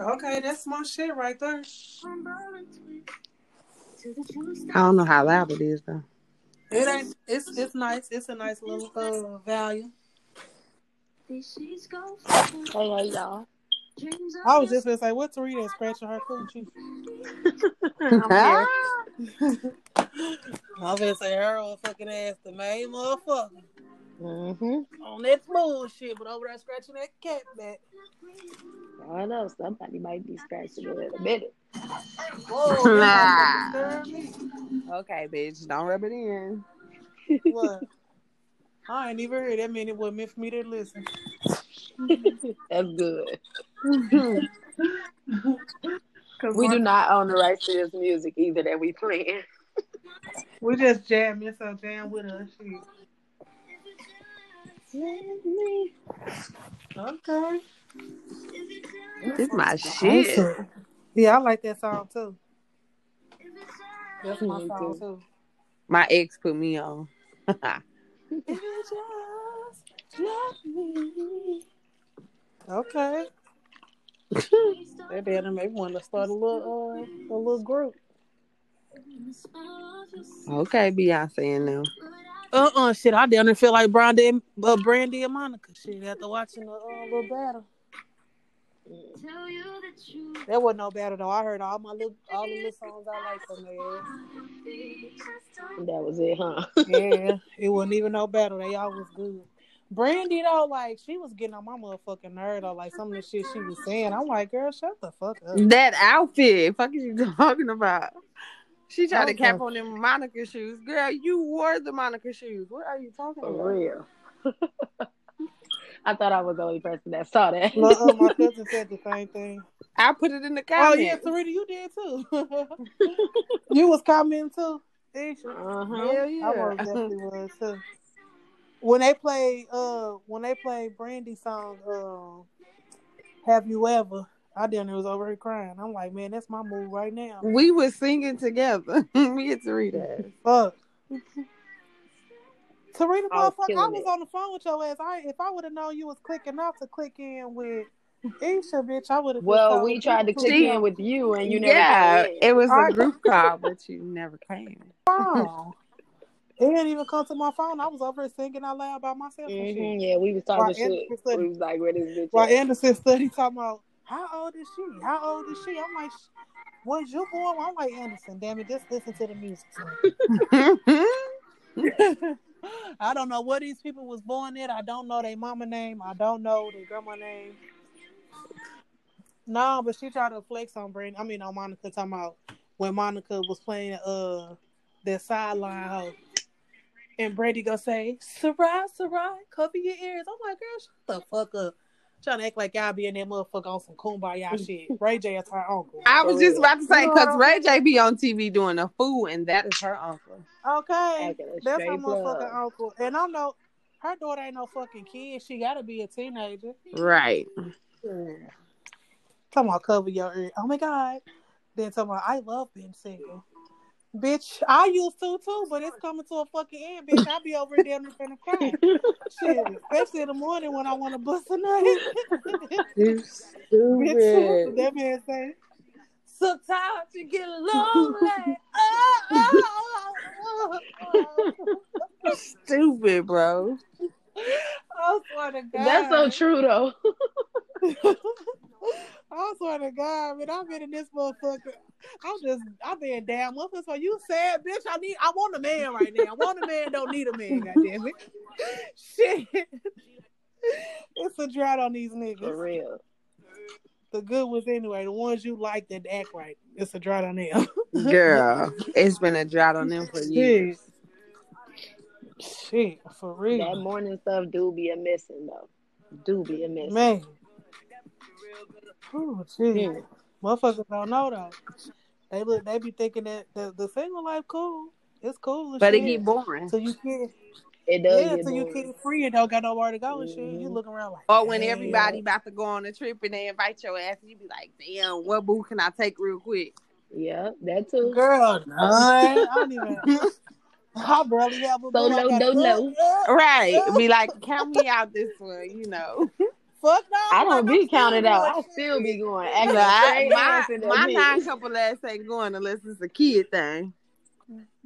Okay, that's my shit right there. I don't know how loud it is though. It ain't. It's it's nice. It's a nice little uh, value. Hey, hey, y'all. I was just gonna say, what's Rita scratching her coochie? I was gonna say her old fucking ass, the main motherfucker Mm-hmm. on that bullshit, but over there scratching that cat back. I don't know. Somebody might be scratching it in a minute. Whoa, Nah. that motherfucker scared me. okay, bitch, don't rub it in. What? I ain't even heard that many it wasn't meant for me to listen. That's good. Cause We do not own the rights to this music either that we playing. we just jamming, so jam with us. Shit. Okay. This my shit. Awesome. Yeah, I like that song too. That's my song too. too. My ex put me on. Okay. That damn make me want to start a little uh, a little group. okay, Beyonce and them. Uh uh shit. I down there feel like Brandy, uh, Brandy and Monica shit after watching the uh, little battle. That wasn't no battle though. I heard all my little all the little songs I like from there. That was it, huh? Yeah, it wasn't even no battle. They all was good. Brandy though, like she was getting on my motherfucking nerd or like some of the shit she was saying. I'm like, girl, shut the fuck up. That outfit, fuck is you talking about? She tried to cap on them Monica shoes. Girl, you wore the Monica shoes. What are you talking For about? real. I thought I was the only person that saw that. Look, uh, my cousin said the same thing. I put it in the Oh yeah, Sarita, you did too. you was commenting too. Isha. Uh-huh. Hell I yeah. most definitely was too. When they play, uh, when they play Brandy song, uh, "Have You Ever," I didn't was over here crying. I'm like, man, that's my move right now. we was singing together. Me and Tarita. Fuck. Tarita, I was motherfucker, I was it. on the phone with your ass. I if I would have known you was clicking off to click in with Isha, bitch, I would have. Well, we tried to click in with you and you never yeah, came in. it was a group call, but you never came. phone. It didn't even come to my phone. I was over here singing out loud by myself and shit. Mhm, Yeah, we was talking Anderson shit. said- We was like, where this bitch While at? Anderson study talking about how old is she? How old is she? I'm like, was you born? I'm like Anderson. Damn it, just listen to the music. I don't know what these people was born in. I don't know their mama name. I don't know their grandma name. No, but she tried to flex on Brandon. I mean, on Monica talking about when Monica was playing uh that sideline hoe. And Brady go say, Sarai, Sarai, cover your ears. I'm like, girl, shut the fuck up. Trying to act like y'all be in that motherfucker on some kumbaya shit. Ray J is her uncle. I was just about to say because Ray J be on TV doing a fool, and that is her uncle. Okay. That's her motherfucking plug. uncle. And I know her daughter ain't no fucking kid. She gotta be a teenager. Right. Talking about cover your ear. Oh my god. Then talking about I love being single. Bitch, I used to too, but it's coming to a fucking end, bitch. I be over there in the front of crying. Shit, especially in the morning when I want to bust a nut. You Bitch, stupid. that man say, sometimes you get lonely. Oh, oh, oh, oh, oh. stupid, bro. I swear to God. That's so true though. I swear to God, man, I've been in this motherfucker. I'm just, I'm being damn motherfucker. So you said, bitch, I need, I want a man right now. I want a man, don't need a man, goddamn it. Shit. It's a drought on these niggas. For niggas. real. The good ones anyway, the ones you like that act right. It's a drought on them. Girl, it's been a drought on them for years. Shit, for real. That morning stuff do be a missing though. Do be a missing. Man. Oh, shit. Motherfuckers don't know though. They look, they be thinking that the, the single life cool. It's cool, and But it get boring. So you can't, It does yeah, get so you boring. can't free and don't got nowhere to go and shit. You Mhm. look around like, Or when damn. everybody about to go on a trip and they invite your ass, you be like, "Damn, what boo can I take real quick?" Yeah, that too. girl, none. I don't even. I barely have a boo. I Solo gotta- dolo. Uh, uh, Right? Be like, count me out this one, you know. Fuck no. I I'm don't like, be I'm counted out. I shit. still be going. Acting Look, I, straight my ass my bitch. nine couple ass ain't going unless it's a kid thing.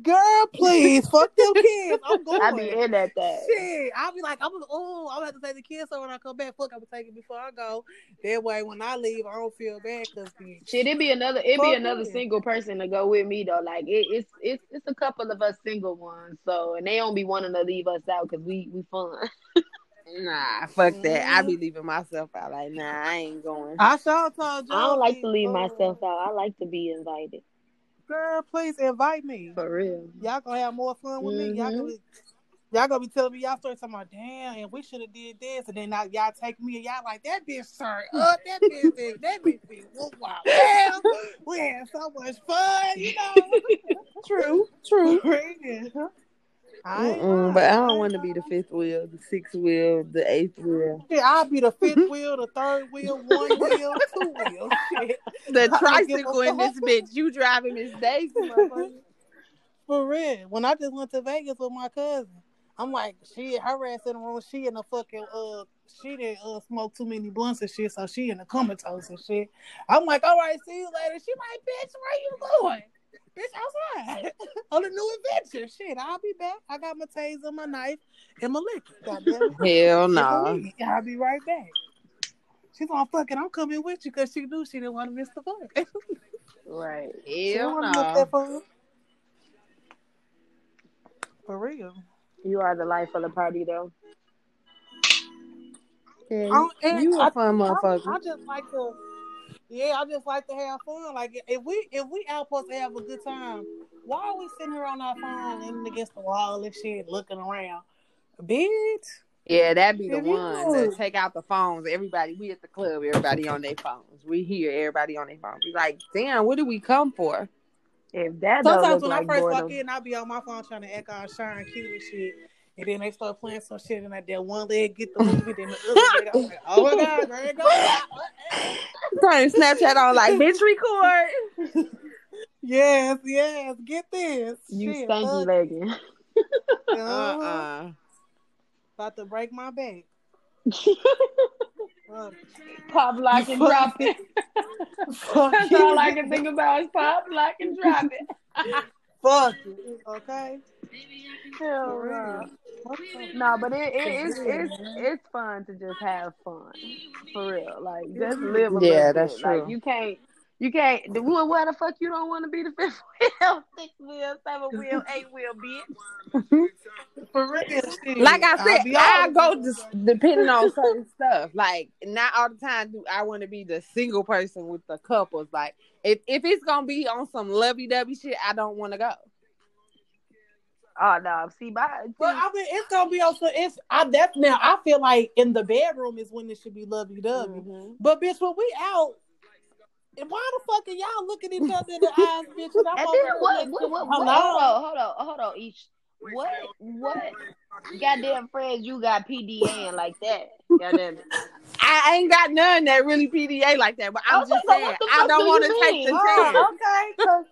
Girl, please. Fuck them kids. I'm going. I be in that thing. Shit, I'll be like, I'm oh, I'm gonna have to take the kids so when I come back, fuck, I'm gonna take it before I go. That way, when I leave, I don't feel bad because Shit, it be another it be another yeah. single person to go with me though. Like it, it's it's it's a couple of us single ones, so and they don't be wanting to leave us out because we we fun. Nah, fuck that. I Mhm. be leaving myself out. Like, nah, I ain't going. I sure told I don't like to leave myself out. I like to be invited Girl, please invite me. for real. Y'all gonna have more fun with me. Y'all Mhm. gonna be, y'all gonna be telling me y'all story talking about damn, and we should have did this, and then now y'all take me and y'all like that bitch sorry up, that bitch did that bitch did whoop wow. Well, we had so much fun, you know. True, true. Yeah. I ain't Mm-mm, but I don't want to be the fifth wheel, the sixth wheel, the eighth wheel, Shit, I'll be the fifth wheel, the third wheel, one wheel, two wheel. Shit. the I don't give a tricycle in this bitch. You driving Miss Daisy. For real. When I just went to Vegas with my cousin, I'm like, she her ass in the room, she in the fucking uh she didn't uh smoke too many blunts and shit, so she in the comatose and shit. I'm like, all right, see you later. She like, bitch, where you going? Bitch, outside on a new adventure. Shit, I'll be back. I got my taser, my knife, and my liquor. Goddamn it. Hell no. we- I'll be right back. She's like, fuck it, I'm coming with you because she knew she didn't want to miss the fun. Right. Hell didn't want to miss no. that. For real. You are the life of the party though. Yeah, and you I- a fun I. I just like to, yeah, I just like to have fun. Like if we if we out supposed to have a good time, why are we sitting here on our phone leaning against the wall and shit, looking around, bitch? Yeah, that'd be the If you one know- to take out the phones. Everybody, we at the club, everybody on their phones. We here, everybody on their phones. We like, damn, what did we come for? If that Sometimes when like I first boredom, walk in, I'll be on my phone trying to echo all shy and cute and shit. And then they start playing some shit, and I did one leg get the movie, then the other leg, I'm like, oh my god, there it goes. Turn Snapchat on like, bitch, record. yes, yes, get this. you Shit, stanky fuck. legging. Uh Uh-huh. uh About to break my back. Pop, lock, and drop it. That's all I can think about is pop, lock, and drop it. Fuck you. Okay. Hell For no. real. What No, but it, it it's it's it's fun to just have fun for real. Like just live a Yeah, that's bit. Like true. you can't you can't. The where, where the fuck you don't want to be the fifth wheel, sixth wheel, seven wheel, eight wheel, bitch. For real. Shit. Like I said, be I all go just depending on certain stuff. Like not all the time do I want to be the single person with the couples. Like if if it's gonna be on some lovey dovey shit, I don't want to go. Oh no, see, by But I mean, it's gonna be also. It's I that's now. I feel like in the bedroom is when it should be lovey dovey. Mhm. But bitch, when we out, and why the fuck are y'all looking each other in the eyes, bitch? And I'm And then here what? What? What? what hello? hold on, hold on, hold on. Each what? What? Goddamn friends, you got PDA and like that. Goddamn. I ain't got none that really PDA like that. But I'm Oh, just so saying, I don't do want to take mean? the Oh, chance. okay. 'cause-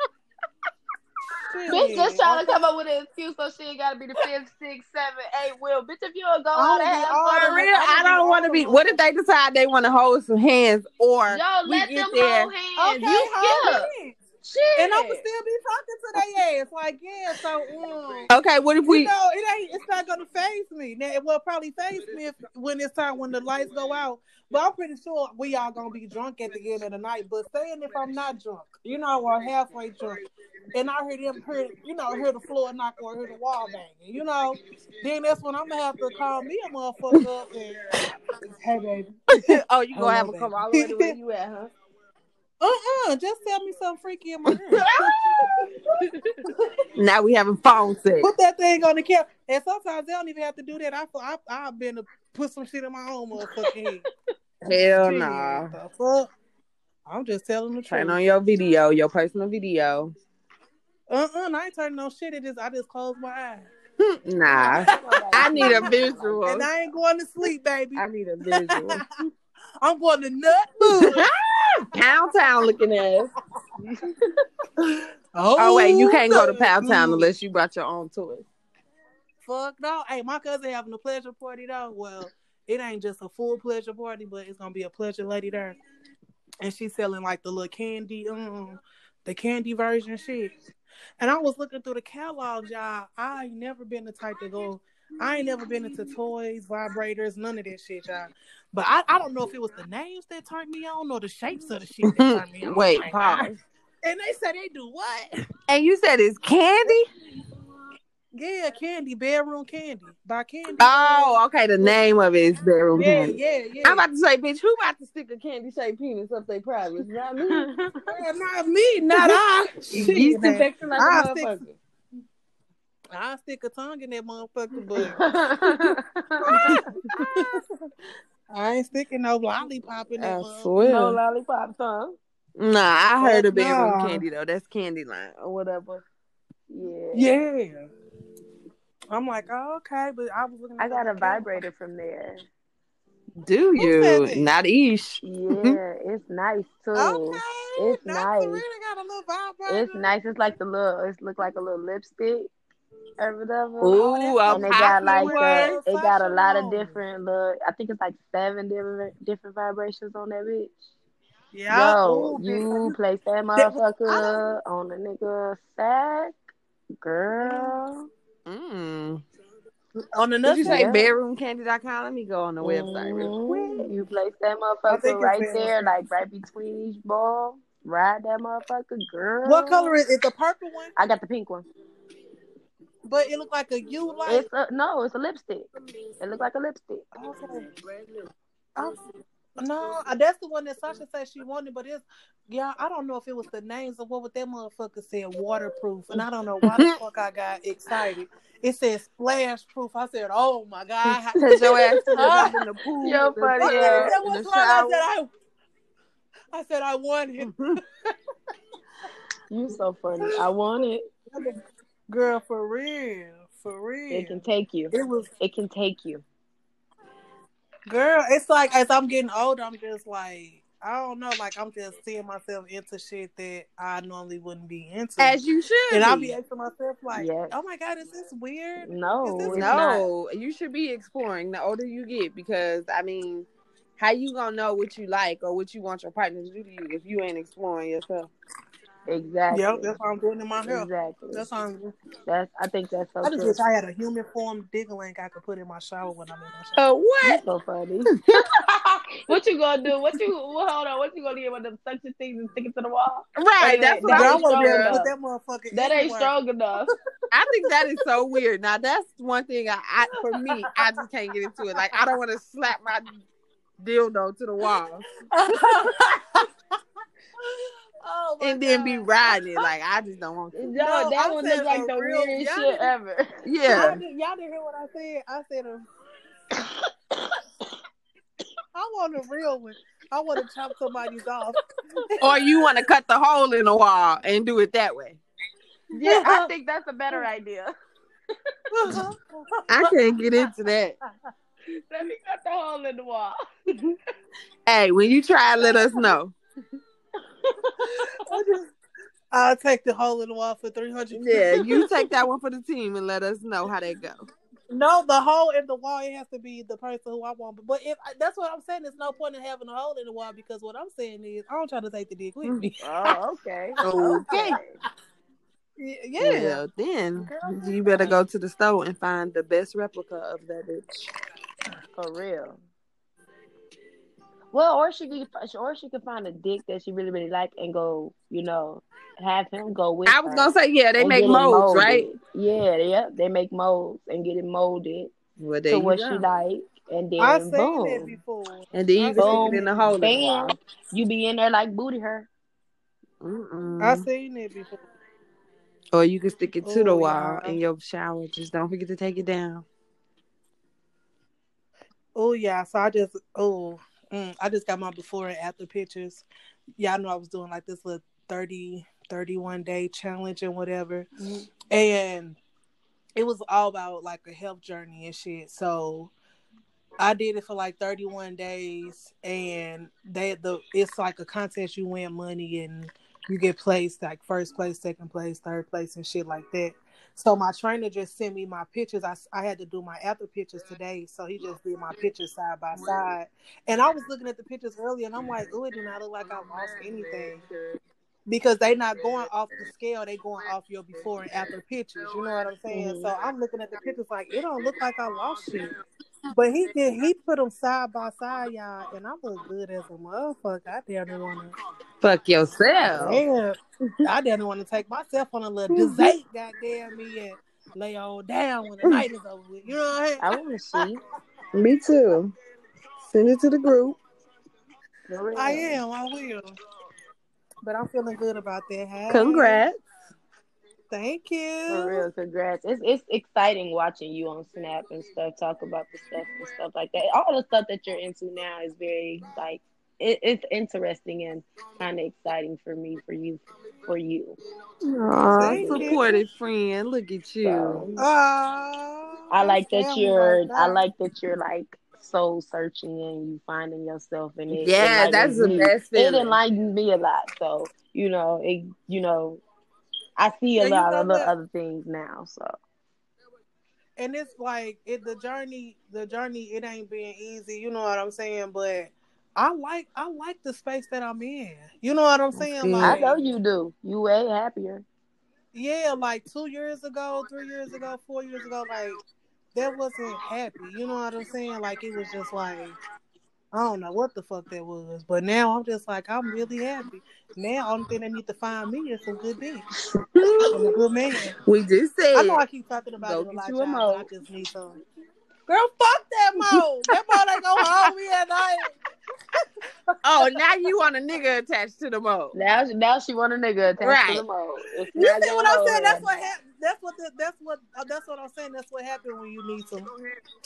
Bitch just trying to come up with an excuse so she ain't gotta be the fifth, sixth, seventh, eighth wheel. Bitch, if you don't go I out wanna and be have all fun, the For real, I I wanna be don't want to be. What if they decide they want to hold some hands, or yo, we let get them there? hold hands. Okay, you hold skip. it. Shit. And I'm still be talking to their ass. Like, yeah, so um, Okay, what if you we? know, it ain't it's not gonna phase me. Now it will probably phase me if, when it's time when the lights go out. But I'm pretty sure we all gonna be drunk at the end of the night. But saying if I'm not drunk, you know, or halfway drunk, and I hear them hear you know, hear the floor knock or hear the wall banging, you know, then that's when I'm gonna have to call me a motherfucker up and hey baby. oh, you gonna have to baby. come all the way to where you at, huh? Uh-uh, just tell me something freaky in my ear. Now we having phone sex. Put that thing on the camera. And sometimes they don't even have to do that. I I I've been to put some shit in my own motherfucking head. Hell no. the fuck? I'm just telling the Turn truth. on your video, your personal video. Uh-uh, I ain't turning no shit. It is I just close my eyes. Nah, I need a visual. And I ain't going to sleep, baby. I need a visual. I'm going to nut. Pound Town looking ass. Oh wait, you can't go to Pound Town unless you brought your own toys. Fuck no. Hey, my cousin having a pleasure party though. Well, it ain't just a full pleasure party, but it's gonna be a pleasure lady there, and she's selling like the little candy, um, the candy version shit. And I was looking through the catalog, y'all. I ain't never been the type to go. I ain't never been into toys, vibrators, none of that shit, y'all. But I, I don't know if it was the names that turned me on or the shapes of the shit that turned me on. Wait, Like, pause. And they said they do what? And you said it's candy? Yeah, candy, bedroom candy by candy. Oh, okay. The name of it is bedroom yeah, candy. yeah, yeah. I'm about to say, bitch, who about to stick a candy shaped penis up their private? Not me. Well, not me, not I. You Shit, used to man. like a I'll stick- motherfucker. I'll stick a tongue in that motherfucker, but I ain't sticking no lollipop in that I motherfucker. swear. no lollipop tongue. Nah, I heard of Fuck bedroom nah. candy though. That's candy line or whatever. Yeah. Yeah. I'm like, oh, okay, but I was looking. I got a the vibrator from there. Do you? Not ish. Yeah, it's nice too. Okay, It's that's nice. a really got a little vibrator. It's nice. It's like the little. It's look like a little lipstick or whatever. Ooh, a and they got like popular. the, it got a lot of different look. I think it's like seven different different vibrations on that bitch. Yeah. Yo, ooh, you bitch. place that That- motherfucker on the nigga sack, girl. Mm. on the Did nuts. you say Yeah. bedroomcandy.com? Let me go on the website real quick. Mhm. You place that motherfucker right bedroom there, like right between each ball. Ride that motherfucker, girl. What color is it? The purple one, I got the pink one. But it looked like a U like. It's a no, it's a lipstick. It looked like a lipstick. Okay. Oh, no, uh, that's the one that Sasha said she wanted, but it's yeah, I don't know if it was the names of what was that motherfucker said waterproof, and I don't know why the fuck I got excited. It said splash proof. I said, oh my god. Cause your ass was in the pool. Yo, the funny, tub, yeah. that in was the why I said I. I said I wanted, You so funny. I want it. Girl, for real, for real. It can take you. It was, It can take you. girl. It's like as I'm getting older, I'm just like, I don't know, like I'm just seeing myself into shit that I normally wouldn't be into. As you should. and I'll be. be asking myself like, Yes. "Oh my god, is this weird?" No, this it's not. No, you should be exploring the older you get because I mean, how you gonna know what you like or what you want your partner to do to you if you ain't exploring yourself? Exactly. Yep, that's how I'm doing in my hair. Exactly. That's how I'm. That's. I think that's so I just true. wish I had a human form diggling I could put in my shower when I'm in my shower. Uh, what? You so funny. what you gonna do? What you? Well, hold on. What you gonna do with them suction things and stick it to the wall? Right, Wait, that's wait, what Girl, I I was want to be able strong to of. put that motherfucker. That ain't strong enough. I think that is so weird. Now that's one thing I, I for me, I just can't get into it. Like I don't want to slap my dildo to the wall my and then be riding it. Like I just don't want to. Yo, No, that I'm one saying looks like the real. weirdest Y'all shit ever. Yeah. Y'all, didn't- y'all didn't hear what I said. I said, um, I want a real one. I want to chop somebody's off. Or you want to cut the hole in the wall and do it that way. Yeah, I think that's a better idea. I can't get into that. Let me cut the hole in the wall. Hey, when you try, let us know. I just- I'll take the hole in the wall for three hundred. Yeah, you take that one for the team and let us know how that go. No, the hole in the wall it has to be the person who I want. But if that's what I'm saying, there's no point in having a hole in the wall because what I'm saying is I don't try to take the dick with me. Oh, okay. Okay. Y- Yeah. Then Girl, you better go to the store and find the best replica of that bitch. For real. Well, or she could, or she could find a dick that she really, really like and go, you know, have him go with. I was her gonna say, yeah, they make molds, molded. right? Yeah, yeah, they make molds and get it molded Well, to what go. she like, and then I've seen boom, before. And then you I've Boom. stick it in the hole. in bam, you be in there like booty her. Mm-mm. I've seen it before. Or you can stick it to Oh, the wall yeah. in your shower. Just don't forget to take it down. Oh yeah, so I just oh mm, I just got my before and after pictures. Y'all know I was doing like this little 30, 31 day challenge and whatever, and it was all about like a health journey and shit. So I did it for like thirty one days, and they the it's like a contest. You win money and you get placed like first place, second place, third place, and shit like that. So my trainer just sent me my pictures. I, I had to do my after pictures today, so he just did my pictures side by side. And I was looking at the pictures earlier, and I'm like, oh, it do not look like I lost anything because they're not going off the scale. They going off your before and after pictures. You know what I'm saying? Mhm. So I'm looking at the pictures like it don't look like I lost shit. But he did. He put them side by side, y'all, and I look good as a motherfucker. I didn't want to. Fuck yourself. Damn, I didn't want to take myself on a little dessert, goddamn me, and lay on down when the night is over with. You know what I mean? I want to see. Me too. Send it to the group. I am. I will. But I'm feeling good about that. Hey, Congrats. Thank For you. real, congrats. It's it's exciting watching you on Snap and stuff, talk about the stuff and stuff like that. All the stuff that you're into now is very like it, it's interesting and kind of exciting for me, for you, for you. Aw, Thank you. friend. Look at you. So, Oh, I like that you're. I like that you're like soul searching and you finding yourself in it. Yeah, that's the me. best It feeling. enlightens me a lot. So you know, it. You know, I see a Yeah, lot of what? other things now. So and it's like it the journey the journey it ain't been easy you know what i'm saying but i like i like the space that i'm in you know what i'm saying good. I know you do. You way happier. yeah like two years ago three years ago four years ago like that wasn't happy you know what i'm saying like it was just like I don't know what the fuck that was, but now I'm just like I'm really happy. Now, only thing they need to find me is some good dick and a good man. we just said. I know I keep talking about Go it a lot, you a y'all, but I just need some. Girl, fuck that mode. that mode ain't gonna hold me at night. oh, now you want a nigga attached to the mode. Now, now she want a nigga attached Right. to the mode. It's You see what I'm saying? That's what happened. That's what. The, that's what. Uh, that's what I'm saying. That's what happened when you need some.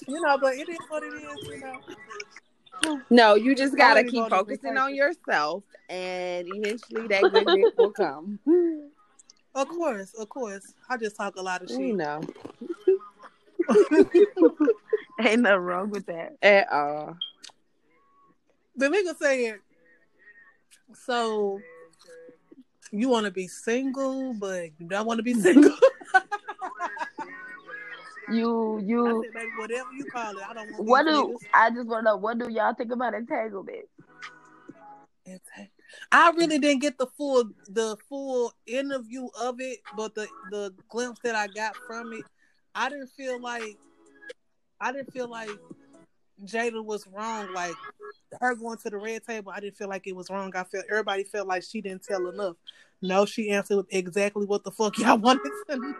You know, but it is what it is. You know. No, you just gotta keep gonna focusing on yourself, and eventually that good dick will come. Of course, of course. I just talk a lot of shit. You know, Ain't nothing wrong with that. at all. The nigga said, "So you want to be single, but you don't want to be single." You, you. said, "Baby, whatever you call it, I don't want What do niggas." I just want to know? What do y'all think about entanglement? I really didn't get the full the full interview of it, but the the glimpse that I got from it, I didn't feel like I didn't feel like Jada was wrong. Like her going to the red table, I didn't feel like it was wrong. I felt everybody felt like she didn't tell enough. No, she answered with exactly what the fuck y'all wanted to know.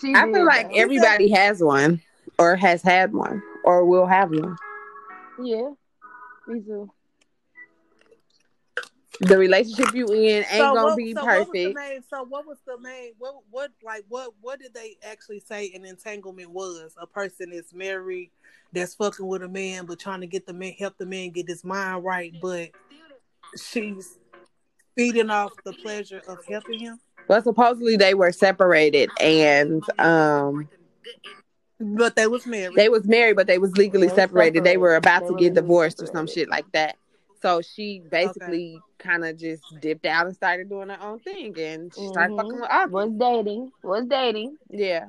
She I feel like everybody has one, or has had one, or will have one. Yeah, me too. The relationship you in ain't gonna what, be so What perfect. main, so what was the main? What what like what what did they actually say an entanglement was? A person is married, that's fucking with a man, but trying to get the man help the man get his mind right, but she's feeding off the pleasure of helping him. Well, supposedly they were separated, and um, But they was married. they was married, but they was legally separated. They were about to get divorced or some shit like that. So she basically kind of just dipped out and started doing her own thing, and she started Mhm. fucking with August. Was dating, was dating, Yeah,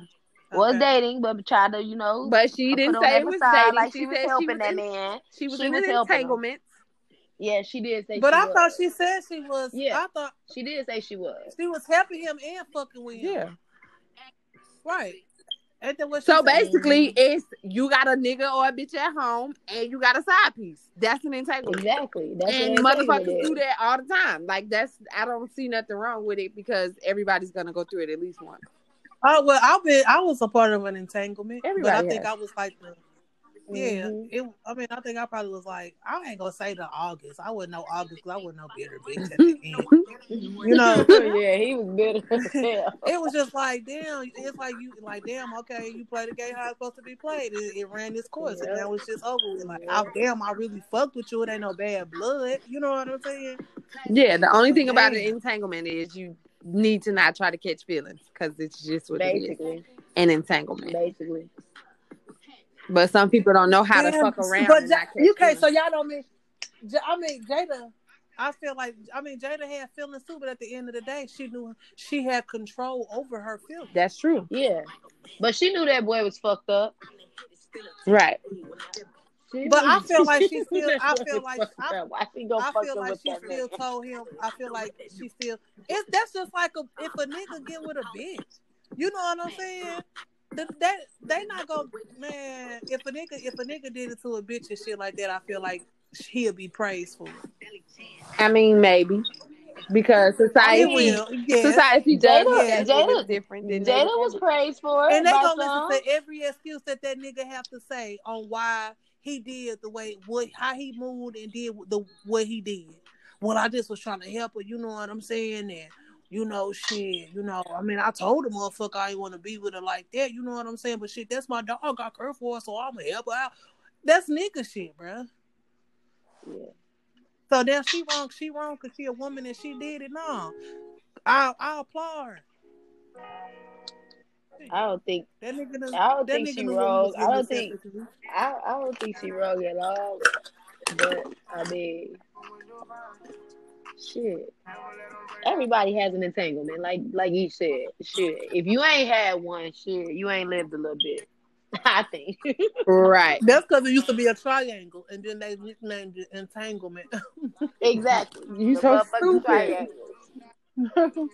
was dating, but tried to, you know, but she didn't say that it was facade dating. like she, she was helping she was that in, man. she was She in was an helping him. Yeah, she did say. But she I was. thought she said she was. Yeah. I thought she did say she was. she was helping him and fucking with him. Yeah. Right. So said? basically, it's you got a nigga or a bitch at home, and you got a side piece. That's an entanglement. Exactly. That's and what motherfuckers do that all the time. Like that's I don't see nothing wrong with it because everybody's gonna go through it at least once. Oh well, I've been. I was a part of an entanglement, but I Everybody think. I was like the. Yeah, Mhm. it. I mean, I think I probably was like, I ain't gonna say the August. I wouldn't know August because I wouldn't know bitter bitch at the end. You know, yeah, he was bitter as hell. it was just like, damn. It's like you, like, damn. Okay, you played the game how it's supposed to be played. It, it ran this course, and Yeah. now it's just over with. Like, Yeah. oh damn, I really fucked with you. It ain't no bad blood. You know what I'm saying? Yeah, the only thing about an entanglement is you need to not try to catch feelings because it's just what it is. Basically, An entanglement. basically. But some people don't know how to fuck around. But and Ja- not catch you can't. So y'all don't mean. Ja- I mean, Jada. I feel like I mean Jada had feelings too, but at the end of the day, she knew she had control over her feelings. That's true. Yeah, but she knew that boy was fucked up. Right. She But knew- I feel like she still- I feel like- I- Why she I feel like she still man? told him. I feel like she still. It's that's just like a if a nigga get with a bitch. You know what I'm saying? That, they not gonna man. If a nigga if a nigga did it to a bitch and shit like that, I feel like he'll be praised for it. I mean, maybe because society, will, yeah. society does Jada- Jada- different than Jada was praised for it. And they gonna some. listen to every excuse that that nigga have to say on why he did the way what how he moved and did the what he did. Well, I just was trying to help her. You know what I'm saying? And you know, shit. You know, I mean, I told the motherfucker I ain't want to be with her like that. You know what I'm saying? But shit, that's my dog. I care for her, so I'ma help her out. That's nigga shit, bruh. Yeah. So then she wrong. She wrong because she a woman and she did it. No, I I applaud her. I don't think That nigga. Done, I don't think she wrong. what he was I don't think- I, I don't think she wrong at all. But I mean, shit. Everybody has an entanglement, like like you said. Shit, if you ain't had one, shit, you ain't lived a little bit. I think. right. That's because it used to be a triangle, and then they nicknamed it entanglement. exactly. You so stupid.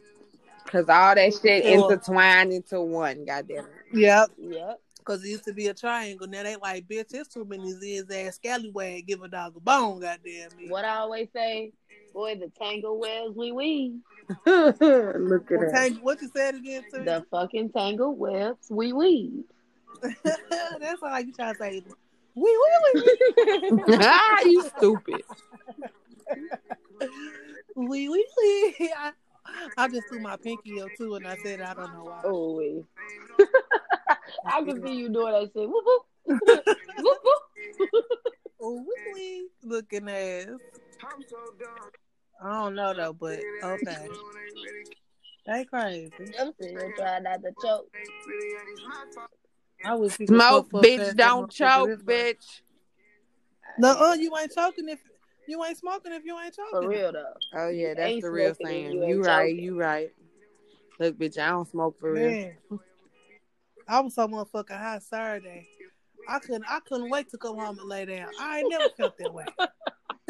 Cause all that shit Sure. intertwined into one. Goddamn. it. yep, Yep. because it used to be a triangle. Now they like, bitch, it's too many z's ass scallywag. Give a dog a bone, goddamn me. What I always say, boy, the tangle webs we weave. Look at that. Entang- what you said again, too? The fucking tangle webs we weave. That's all you trying to say. We, we, we, ah, you stupid. we, we, we. I, I just threw my pinky up too, and I said I don't know why. Oh, wait. I can see you doing that shit. Whoop, whoop. whoop, whoop. Oh, we, we, looking ass. I don't know though, but okay. They crazy. I'm sitting trying not to choke. I wish Smoke, bitch. Don't choke, bitch. No, uh, you ain't choking if you ain't smoking if you ain't choking. For real though. Oh yeah, that's the real smoking saying. you You, right. choking. You right. Look, bitch. I don't smoke for real. I was so motherfucking high Saturday. I couldn't. I couldn't wait to come home and lay down. I ain't never felt that way.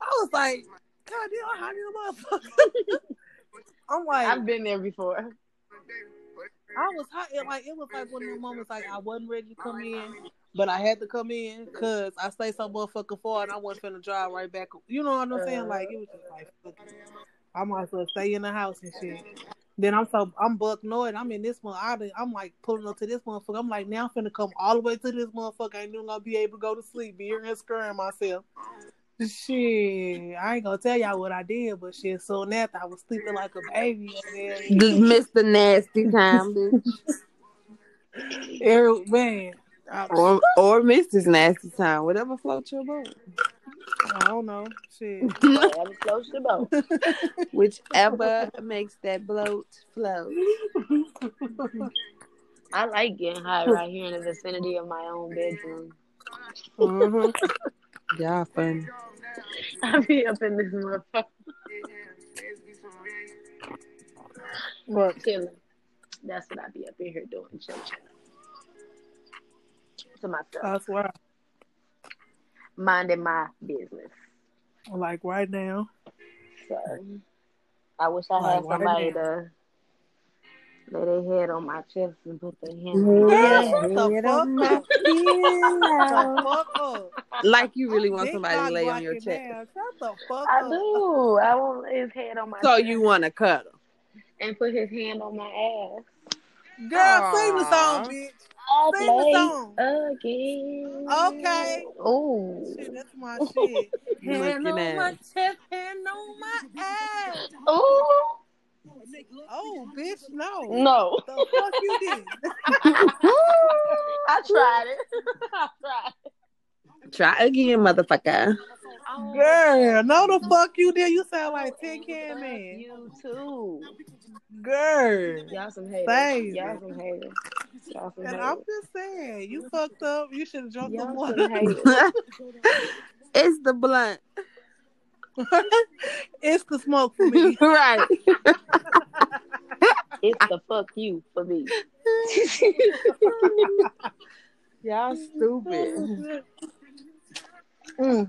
I was like, God damn, how you motherfucker? I'm like, I've been there before. I was hot. It, like it was like one of the moments like I wasn't ready to come in, but I had to come in because I stayed so motherfucking far and I wasn't finna drive right back. You know what I'm saying? Uh-huh. Like it was just like fuck it. I might as well stay in the house and shit. Then I'm so I'm buck annoyed. I'm in this one. I done- I'm like pulling up to this motherfucker. I'm like now I'm finna come all the way to this motherfucker. I ain't even gonna be able to go to sleep. Be here and scurrying myself. Shit, I ain't gonna tell y'all what I did, but shit, soon after I was sleeping like a baby. And then, Mr. Nasty Time, bitch. Every, man, I, or or Mrs. Nasty Time, whatever floats your boat. I don't know. Shit. Whatever floats your boat. Whichever makes that bloat float. I like getting high right here in the vicinity of my own bedroom. Mhm. Y'all funny. I be up in this motherfucker chilling. That's what I be up in here doing, chill, chill. To myself, that's why, minding my business. like right now, So I wish I Like, had somebody now? to lay their head on my chest and put their hand Girl, on shut the Head fuck on my up. Pillow. Like you really want somebody to lay on your chest. down. Shut the fuck I up. do. I want his head on my So chest you want to cuddle? and put his hand on my ass. Girl, sing the song, bitch. I Sing the song. again. Okay. Oh. Shit, that's my shit. Hand on at my chest, hand on my ass. Oh. Oh, bitch, no. No. The fuck you did? I tried it. I tried it. Try again, motherfucker. Girl, no the fuck you did. You sound like Tin Can Man. You too. Girl. Y'all some haters. Baby. Y'all some haters. Y'all some And haters. I'm just saying, you fucked up. You should have drunk some Y'all water. It's the blunt. it's the smoke for me. right. It's the fuck you for me. Y'all stupid. Mm, Ooh,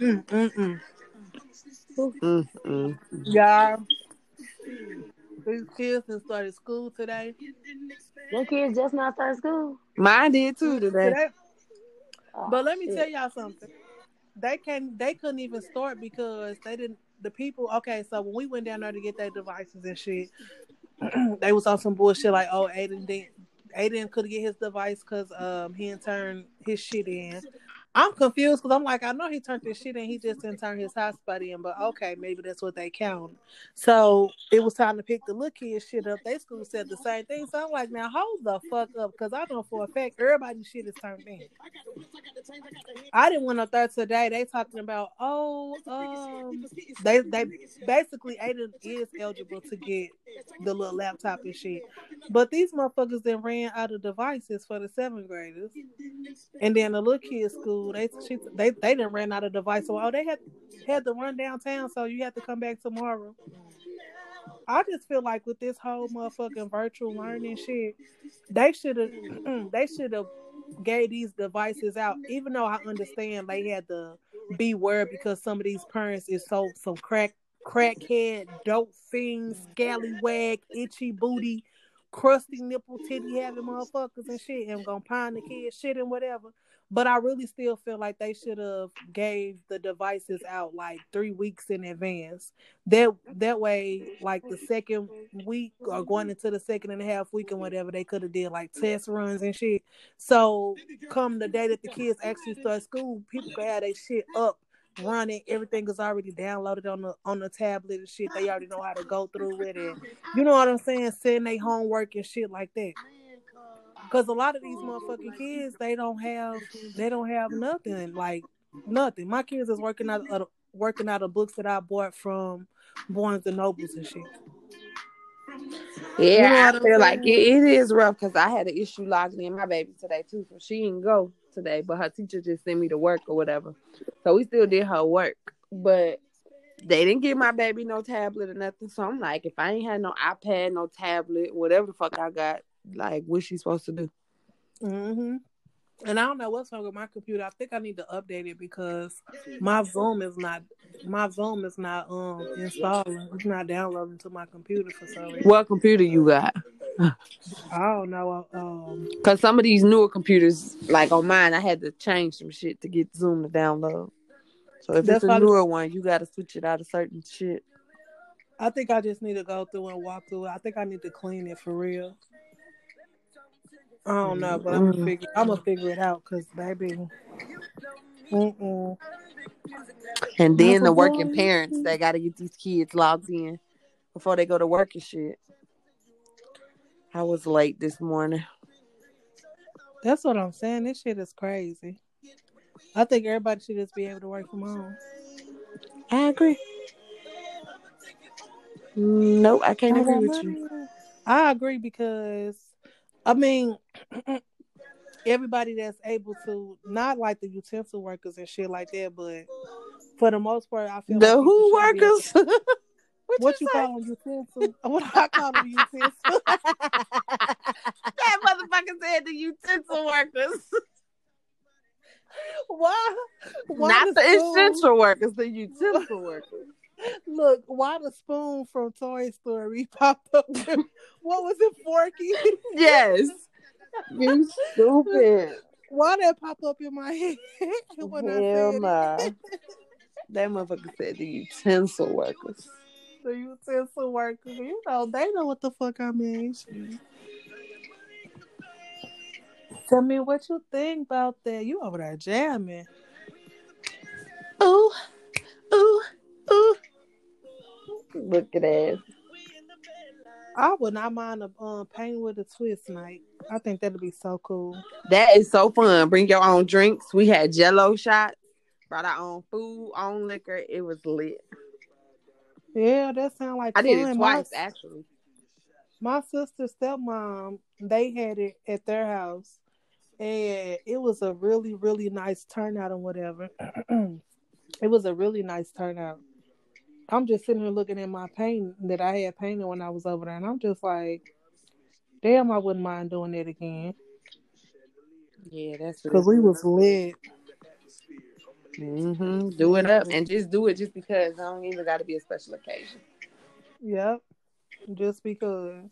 mm, mm, mm. Mm, mm. Yeah. These kids that started school today. Your kids just not start school. Mine did too today. Today. Oh, But let me shit. tell y'all something. They can they couldn't even start because they didn't the people okay, so when we went down there to get their devices and shit, they was on some bullshit like, oh Aiden didn't Aiden couldn't get his device because um he didn't turn his shit in. I'm confused because I'm like, I know he turned his shit in, he just didn't turn his hotspot in, but okay, maybe that's what they count. So it was time to pick the little kid shit up. They school said the same thing. So I'm like, now hold the fuck up, because I know for a fact everybody's shit is turned in. I didn't went up there today. They talking about, oh, um, they they basically Aiden is eligible to get the little laptop and shit, but these motherfuckers then ran out of devices for the seventh graders, and then the little kids school they she, they they didn't ran out of device. So oh, they had had to run downtown, so you have to come back tomorrow. I just feel like with this whole motherfucking virtual learning shit, they should have they should have gave these devices out. Even though I understand they had to be beware because some of these parents is so some crack crackhead, dope fiend, scallywag, itchy booty, crusty nipple, titty having motherfuckers and shit, and gonna pine the kids shit and whatever. But I really still feel like they should have gave the devices out like three weeks in advance. That that way, like the second week or going into the second and a half week and whatever, they could have did like test runs and shit. So come the day that the kids actually start school, people could have their shit up running. Everything is already downloaded on the on the tablet and shit. They already know how to go through it. You know what I'm saying? Send their homework and shit like that. Cause a lot of these oh, motherfucking kids, they don't have, mm-hmm. they don't have nothing like nothing. My kids is working out of working out of books that I bought from Barnes and Nobles and shit. Yeah, You know I what I'm feel like it, it is rough because I had an issue logging in my baby today too, so she didn't go today. But her teacher just sent me to work or whatever, so we still did her work. But they didn't give my baby no tablet or nothing. So I'm like, if I ain't had no iPad, no tablet, whatever the fuck I got, like, what's she supposed to do? hmm And I don't know what's wrong with my computer. I think I need to update it because my Zoom is not my Zoom is not um installing. It's not downloading to my computer for some reason. What computer you got? I don't know. Um, Because some of these newer computers, like on mine, I had to change some shit to get Zoom to download. So if That's it's a newer one, you got to switch it out of certain shit. I think I just need to go through and walk through it. I think I need to clean it for real. I don't know, but I'm gonna figure. I'm gonna figure it out because baby. Mm-mm. And then the working parents that got to get these kids logged in before they go to work and shit. I was late this morning. That's what I'm saying. This shit is crazy. I think everybody should just be able to work from home. I agree. Nope, I can't agree with you. I agree because I mean everybody that's able to not like the utensil workers and shit like that, but for the most part I feel The like who should be workers? what What you say? call them utensils? What I call them utensils? that motherfucker said the utensil workers, why? Why not the spoon- essential workers, the utensil workers. Look, why the spoon from Toy Story popped up? what was it, Forky? Yes, you stupid. Why that pop up in my head when I Hell said it? nah. That motherfucker said the utensil workers. the utensil workers. You know, they know what the fuck I mean. Tell me what you think about that. You over there jamming. Ooh, ooh. Look at that. I would not mind a um, paint with a twist night. I think that'd be so cool. That is so fun. Bring your own drinks. We had jello shots, brought our own food, own liquor. It was lit. Yeah, that sound like I did fun. it My- twice actually. my sister stepmom they had it at their house and it was a really, really nice turnout and whatever. it was a really nice turnout. I'm just sitting here looking at my paint that I had painted when I was over there, and I'm just like, damn, I wouldn't mind doing it again. Yeah, that's because we was lit. Mm-hmm. Do it up and just do it just because. I don't even got to be a special occasion. Yep, just because.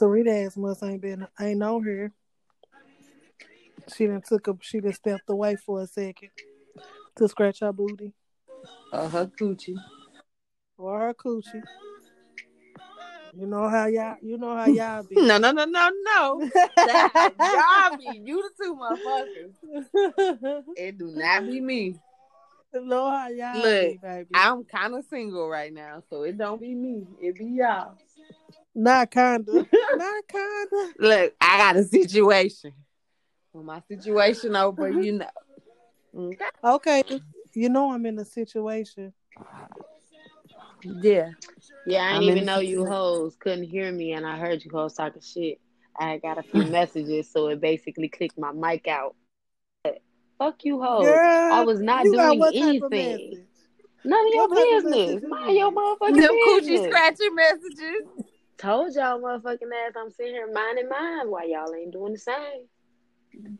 Sarita ass must ain't been ain't on here. She done took a she done stepped away for a second to scratch her booty. Or her coochie. Or her coochie. You know how y'all you know how y'all be. no, no, no, no, no. y'all be you the two motherfuckers. it do not be me. Know how y'all Look, be, baby. I'm kinda single right now, so it don't be me. It be y'all. Not kinda. Not kinda. Look, I got a situation. When my situation over, you know. Okay. okay. You know I'm in a situation. Yeah. Yeah, I didn't even know you hoes couldn't hear me and I heard you hoes talking shit. I got a few messages, so it basically clicked my mic out. But fuck you hoes. Girl, I was not doing anything. None of your what business. Mind your motherfucking Them business. coochie scratching messages. Told y'all motherfucking ass I'm sitting here minding mine while y'all ain't doing the same.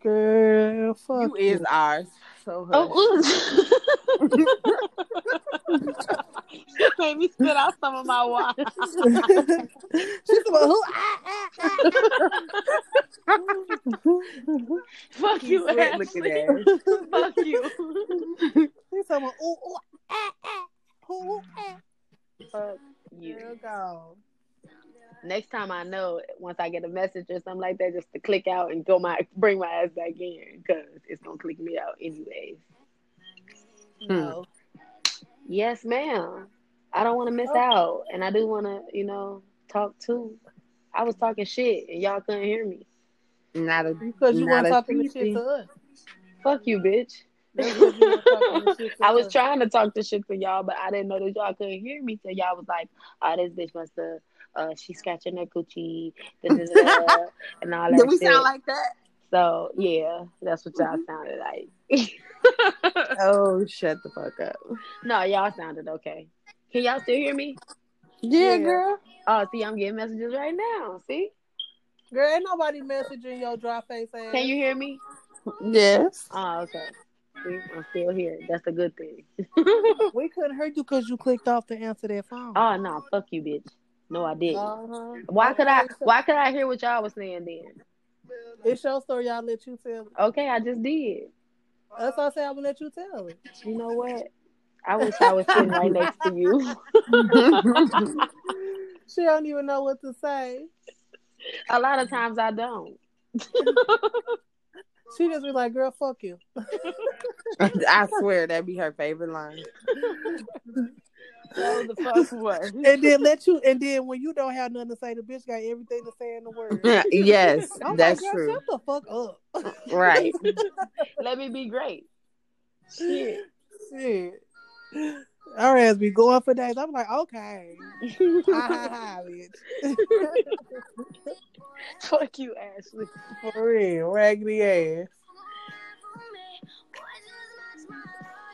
Girl, fuck you, you. is ours. So oh, made me spit out some of my water. She's like, who? Ah, ah, ah, Fuck you, Ashley. Fuck you. He's talking about, ooh, ooh, ah, ah, ooh, ah. Fuck you. Girl, go next time I know, once I get a message or something like that, just to click out and go my bring my ass back in because it's gonna click me out anyways. No. Hmm. Yes, ma'am. I don't want to miss okay. out, and I do want to, you know, talk too. I was talking shit, and y'all couldn't hear me. Not a because you weren't talking shit to us. Fuck you, bitch. I was trying to talk the shit to y'all, but I didn't know that y'all couldn't hear me. So y'all was like, "Oh, this bitch must have uh, she's scratching her coochie, and all that. Did we shit. sound like that? So yeah, that's what y'all sounded like. oh, shut the fuck up. No, y'all sounded okay. Can y'all still hear me? Yeah, yeah, girl. Oh, see, I'm getting messages right now. See, girl, ain't nobody messaging your dry face ass. Can you hear me? Yes. Oh, okay. See, I'm still here. That's a good thing. we couldn't hear you because you clicked off to answer that phone. Oh no, fuck you, bitch. No, I didn't. Uh-huh. Why could I? Why could I hear what y'all was saying then? It's your story. I'll let you tell it. Okay, I just did. That's all I said I will let you tell it. You know what? I wish I was sitting right next to you. she don't even know what to say. A lot of times I don't. she just be like, "Girl, fuck you." I swear that'd be her favorite line the fuck what? and then let you, and then when you don't have nothing to say, the bitch got everything to say in the world. yes, I'm that's like, true. Shut the fuck up. right. let me be great. Shit. Shit. Our ass be going for days. I'm like, okay. ha, bitch. Fuck you, Ashley. For real, raggedy ass.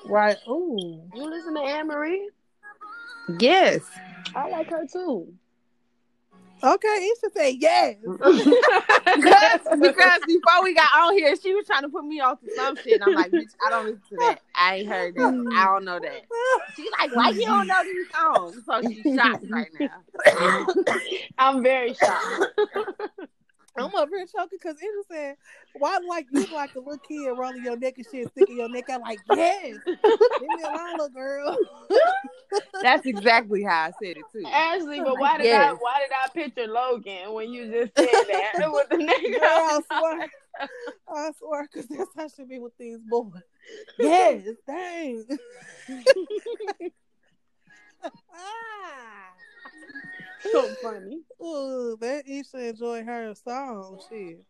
Right. Ooh. You listen to Anne Marie? Yes. I like her too. Okay, you should say yes. because, because before we got on here, she was trying to put me off to some shit. I'm like, bitch, I don't listen to that. I ain't heard that. I don't know that. She's like, why you don't know these songs? So she's shocked right now. I'm very shocked. I'm over here choking because it was saying, why like you like a little kid rolling your neck and shit, sticking your neck out like, yes, leave me alone, little girl. That's exactly how I said it too. Ashley, but why did yes. I why did I picture Logan when you just said that with the nigga? Girl, I swear, I swear, because that's how she be with these boys. Yes, dang. So funny. Ooh, that Isha enjoyed her song. Shit.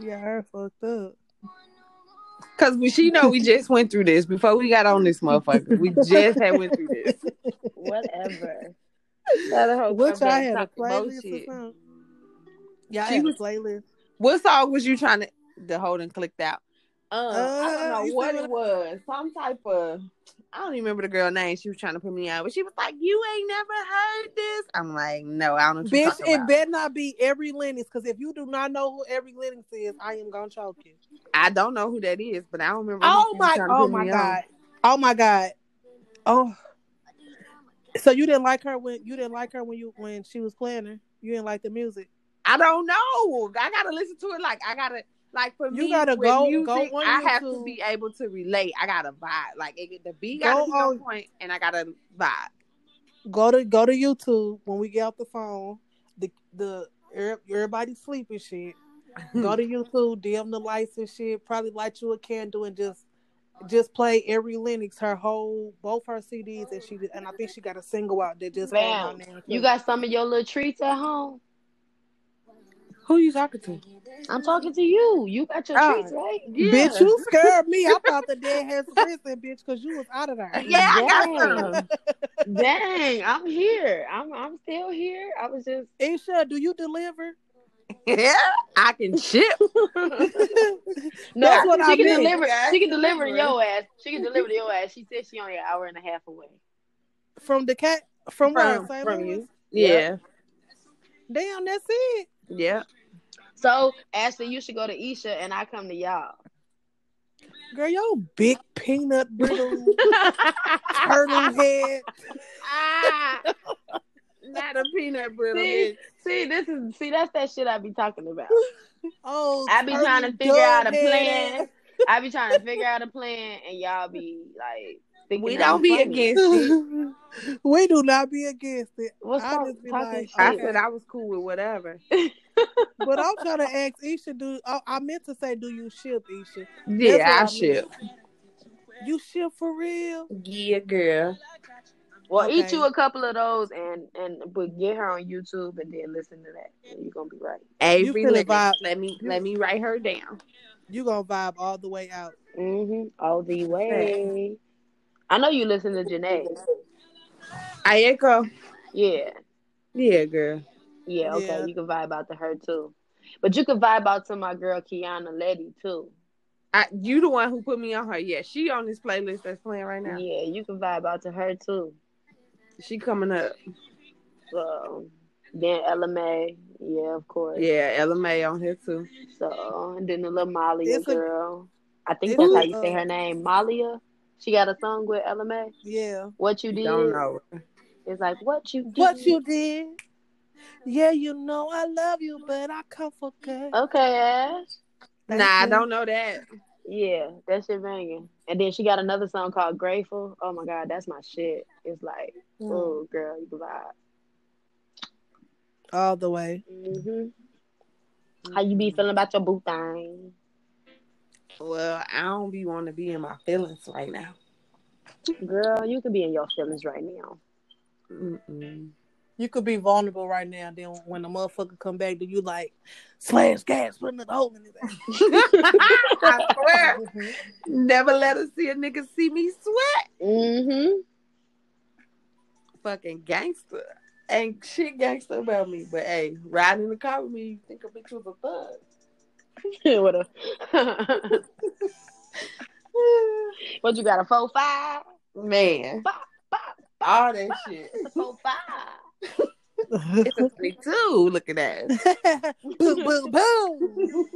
Yeah, her fucked up. Cause we, she know we just went through this before we got on this motherfucker. We just had went through this. Whatever. Which I had a playlist or something. Y'all She had was- a playlist. What song was you trying to? The holding clicked out. Uh, I Uh, don't know what it was. Some type of. I don't even remember the girl name. She was trying to put me out, but she was like, "You ain't never heard this." I'm like, "No, I don't Bitch, it about." better not be Ari Lennox, because if you do not know who Ari Lennox is, I am gonna choke you. I don't know who that is, but I don't remember. Oh my, oh my god, oh my god, oh. So you didn't like her when you didn't like her when you when she was playing her. You didn't like the music. I don't know. I gotta listen to it. Like I gotta like for You me. gotta with go- music, go on I have to be able to relate. I gotta vibe. Like it, the beat Go gotta be on on- point, and I gotta vibe. Go to go to YouTube when we get off the phone. The the er- everybody sleeping shit. Go to YouTube, dim the lights and shit. Probably light you a candle and just just play Ari Lennox, her whole both her CDs, and she and I think she got a single out that just came out Bam. now. You got some of your little treats at home. Who you talking to? I'm talking to you. You got your Oh. treats, right? Bitch, you scared me. I thought the dead had risen, bitch, because you was out of there. Yeah, I got Dang. Dang, I'm here. I'm I'm still here. I was just Isha, do you deliver? Yeah, I can ship. no. That's what she I can meant. deliver. Yeah, She can deliver to your ass. She can deliver to your ass. She said she only an hour and a half away. From the cat from, From- where? St. from Louis? you. Yeah, Damn, that's it. yeah. So Ashley, you should go to Isha and I come to y'all. Girl, your big peanut brittle turtle head. Ah, not a peanut brittle. see, bitch. see, this is see that's that shit I be talking about. Oh, I be trying to figure out a plan. head. I be trying to figure out a plan, and y'all be like, We don't be funny. against it. we do not be against it. What's I talk- just be like. I said I was cool with whatever. But I'm trying to ask Isha, do oh, I meant to say, do you ship Isha? Yeah, I I ship. You ship for real? Yeah, girl. Well, eat you a couple of those and and but get her on YouTube and then listen to that. And you're gonna be right. Avery feeling Lennox. vibe. Let me You- let me write her down. You gonna vibe all the way out. Mm-hmm. All the way. I know you listen to Jhené. I echo. Yeah. Yeah, girl. Yeah, okay. Yeah. You can vibe out to her too. But you can vibe out to my girl Kiana Ledé too. I, you the one who put me on her. Yeah, she on this playlist that's playing right now. Yeah, you can vibe out to her too. She coming up. So then Ella Mai, yeah, of course. Yeah, Ella Mai on here too. So and then the little Malia It's a- girl. I think that's how you say her name. Malia. She got a song with Ella Mai. Yeah. What you did. Don't know. It's like what you did. What you did? Yeah, you know I love you, but I come for good. Okay, Ash. Thank nah, I don't know that. Yeah, that shit banging. And then she got another song called Grateful. Oh my god, that's my shit. It's like, Mm. oh girl, you can vibe. All the way. hmm How you be feeling about your boo thing? Well, I don't be want to be in my feelings right now. Girl, you could be in your feelings right now. Mm-mm. You could be vulnerable right now. Then when the motherfucker come back, do you like slash gas, putting a hole in his ass? I swear, never let her see a nigga see me sweat. Mm-hmm. Fucking gangster. Ain't shit gangster about me. But hey, riding in the car with me, you think a bitch was a thug. what a what you got a four five? Man, Bop, bop, all that shit. Four five. It's a three two. Look at that. boom, boom, boom.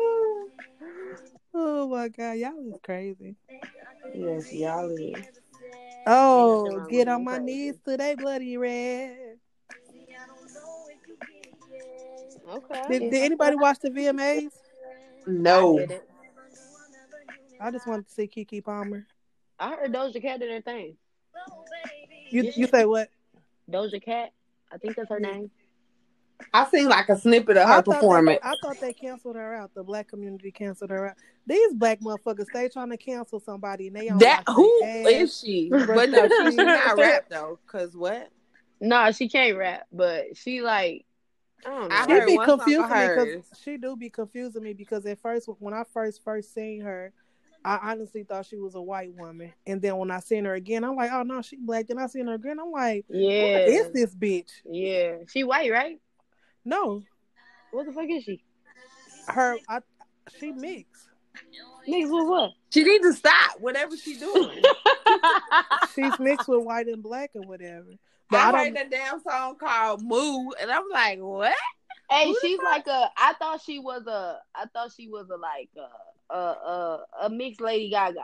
oh my god, y'all is crazy. Yes, y'all is. Oh, get on my knees today, bloody red. Okay. Did, did anybody watch the VMAs? No. I. I just wanted to see Keke Palmer. I heard Doja Cat did her thing. You you say what? Doja Cat, I think that's her name. I seen like a snippet of I her thought performance. They, I thought they canceled her out. The black community canceled her out. These black motherfuckers, they trying to cancel somebody and they on That like who their is she? But no, she, she not rap though. Cause what? No, she can't rap, but she like I don't know. She heard be one confusing me because she do be confusing me because at first when I first first seen her, I honestly thought she was a white woman, and then when I seen her again, I'm like, oh no, she black. Then I seen her again, I'm like, yeah, what is this bitch? yeah, she white, right? No, What the fuck is she? Her, I, she mixed. Mixed with what? She needs to stop whatever she's doing. She's mixed with white and black or whatever. But I, I, heard don't. that damn song called "Moo," and I'm like, what? Hey, Who she's like a. I thought she was a. I thought she was a like a a a, a mixed Lady Gaga.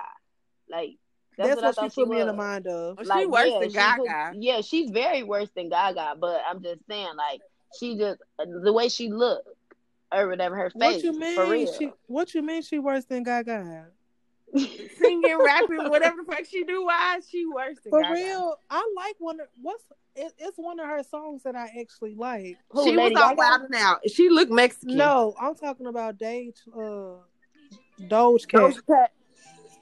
Like that's, That's what I what thought she she put me in the mind of. She Like, worse yeah, than Gaga. put- yeah, she's very worse than Gaga. But I'm just saying, like she just the way she looked or whatever her face. What you For mean? real. She? What you mean? She worse than Gaga? Singing, rapping, whatever the fuck she do. Why is she worse than Gaga? For Gaga? real, I like one. Of, what's it, it's one of her songs that I actually like. Who, she Lady was on Gaga? Wild and Out. She looked Mexican. No, I'm talking about Dage, uh, Doja Cat. Doja Cat.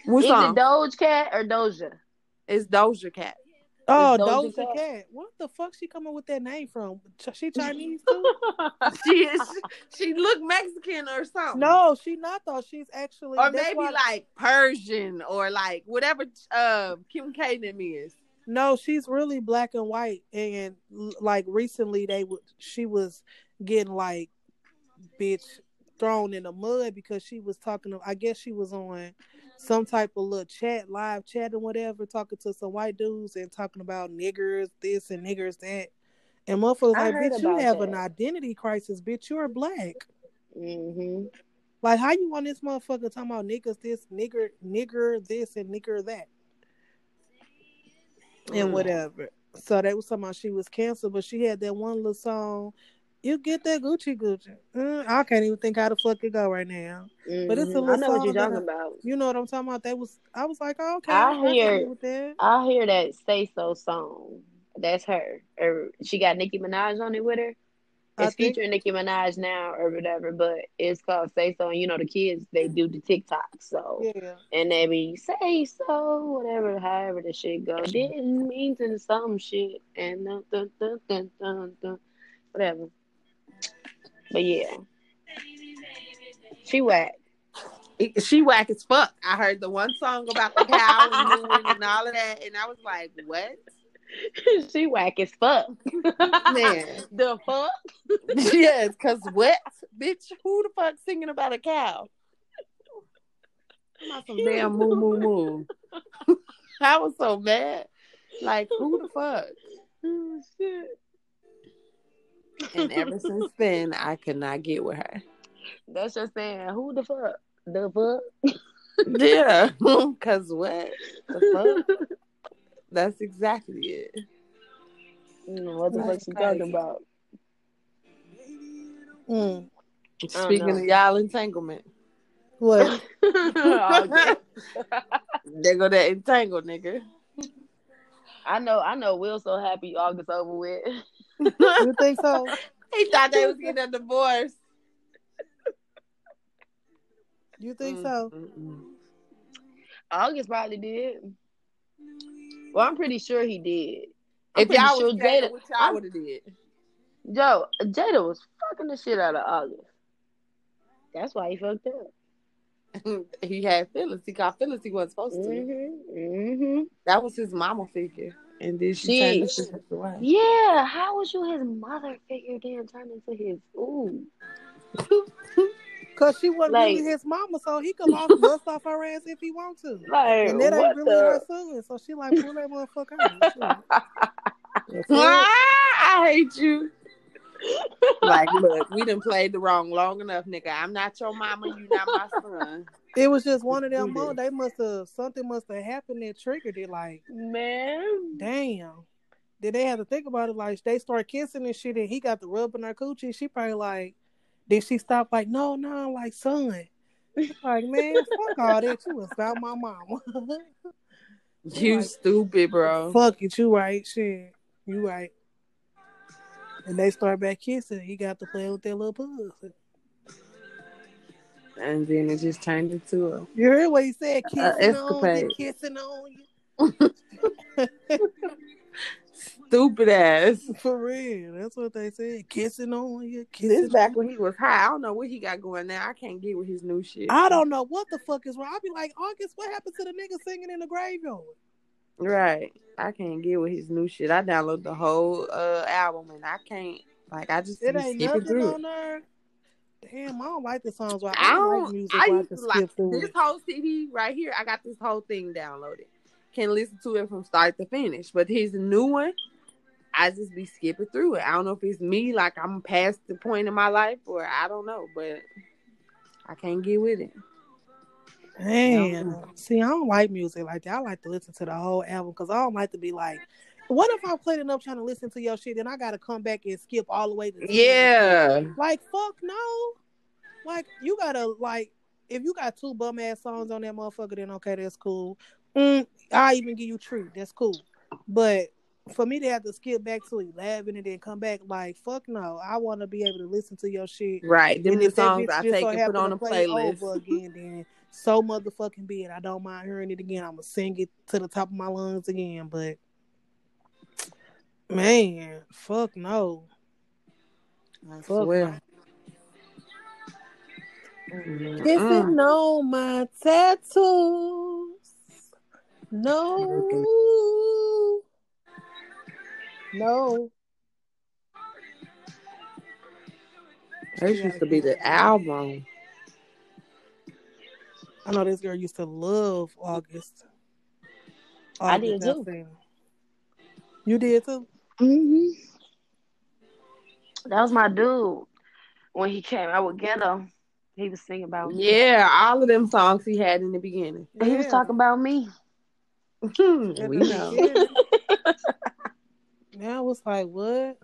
What Is song? it Doja Cat or Doja? it's Doja Cat. Oh, Doja Doja Cat? Cat. What the fuck? She coming with that name from? She Chinese too? She is. She looked Mexican or something. no, she not though. She's actually. or maybe why- like Persian or like whatever uh, Kim K is. No, she's really black and white, and like recently they would she was getting like bitch thrown in the mud because she was talking. To, I guess she was on some type of little chat, live chat or whatever, talking to some white dudes and talking about niggers this and niggers that. And motherfuckers I like, bitch, you have that. an identity crisis, bitch. You're black. hmm Like, how you want this motherfucker talking about niggas this, nigger, nigger this, and nigger that, and Mm. whatever. So they was talking about she was canceled, but she had that one little song. You get that Gucci Gucci. Uh, I can't even think how the fuck it go right now. But it's a Mm-hmm. I know what you're talking I- about. You know what I'm talking about? They was I was like, oh, okay, I can hear- that. I hear that "Say So" song. That's her. Or she got Nicki Minaj on it with her. I It's think- featuring Nicki Minaj now or whatever, but it's called "Say So." And you know the kids they do the TikTok, so Yeah, and they be say so, whatever, however the shit go. Didn't mean to some shit and dun, dun, dun, dun, dun, dun, whatever. But yeah, she whack. It- she whack as fuck. I heard the one song about the cow and and all of that, and I was like, what? she whack as fuck. Man. the fuck? yes, cause what, bitch? Who the fuck singing about a cow? About some damn moo moo moo. I was so mad. Like who the fuck? Oh, shit. And ever since then, I could not get with her. That's just saying, who the fuck? The fuck? Yeah, cause what the fuck? That's exactly it. Mm, what the fuck she crazy. talking about? Mm. Speaking of y'all entanglement, what? Okay. there go that entangle nigga. I know, I know. Will so happy August over with. you think so? He thought they was getting a divorce. You think so? Mm-mm. August probably did. Well, I'm pretty sure he did. I'm If pretty y'all sure was dating, Jada, what y'all I'm- would have did? Joe, Jada was fucking the shit out of August. That's why he fucked up. he had feelings. He got feelings he wasn't supposed to. Mm-hmm. Mm-hmm. That was his mama figure. And then she, She- turned into his. Yeah, how was you his mother figure then turn into his ooh? Cause she wasn't Like- really his mama, so he could off, bust off her ass if he want to. Like And that ain't really her the son, so she like pull that motherfucker out. Ah, I hate you. Like, look, we done played the wrong long enough, nigga. I'm not your mama. You not my son. It was just one of them Do moments. They must have something must have happened that triggered it. Like, man? damn. Did they have to think about it? Like, they start kissing and shit, and he got the rub in her coochie. She probably like, did she stop? Like, no, no, like, son. Like, man, fuck all that. You was about my mama. You Like- stupid, bro. fuck it, you right, shit, you right. And they start back kissing. He got to play with that little pussy. And then it just turned into a You heard what he said? Kissing on you, escapade. kissing on you. stupid ass. For real, that's what they said. Kissing on you, This kissing. back when he was high. I don't know what he got going now. I can't get with his new shit. I don't know what the fuck is wrong. I be like, August, what happened to the nigga singing in the graveyard? Right. I can't get with his new shit. I downloaded the whole uh album and I can't like I just It ain't skipping nothing through on there. Damn, I don't like the songs. Where I I don't like music. I used to like through this whole CD right here. I got this whole thing downloaded. Can listen to it from start to finish. But his new one, I just be skipping through it. I don't know if it's me, like I'm past the point in my life, or I don't know, but I can't get with it. Damn. See, I don't like music like that. I like to listen to the whole album because I don't like to be like, what if I played enough trying to listen to your shit, then I gotta come back and skip all the way to the end? Yeah. Like fuck no. Like you gotta like if you got two bum ass songs on that motherfucker, then okay, that's cool. Mm, I even give you tree, that's cool. But for me to have to skip back to eleven and then come back, like fuck no. I want to be able to listen to your shit. Right. then the songs I take so and put on a play playlist. over again, then so motherfucking it. I don't mind hearing it again. I'm gonna sing it to the top of my lungs again. But man, fuck no. I Fuck swear. Kissing on my tattoos. No. No. This used to be the album. I know this girl used to love August. I did August too. Alsina. You did too? hmm That was my dude when he came I would get Ghetto. He was singing about me. Yeah, all of them songs he had in the beginning. He was talking about me. At we the know. Now it's like what?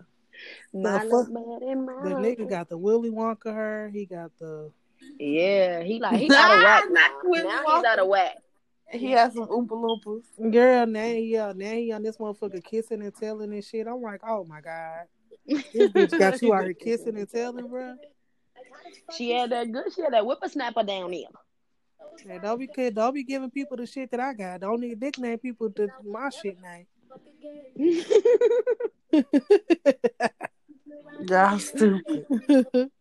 My fuck? bad in my The nigga got the Willy Wonka her. He got the Yeah, he like he out of whack. Not Now, Willy now he's out of whack. He has some oompa loompas. girl. Now he uh, now he on this motherfucker kissing and telling and shit. I'm like, oh my god, this bitch got you out here kissing and telling, bro. She had that good. She had that whippersnapper down there. Yeah, don't be kid, don't be giving people the shit that I got. Don't need nickname people to my shit name. Y'all stupid.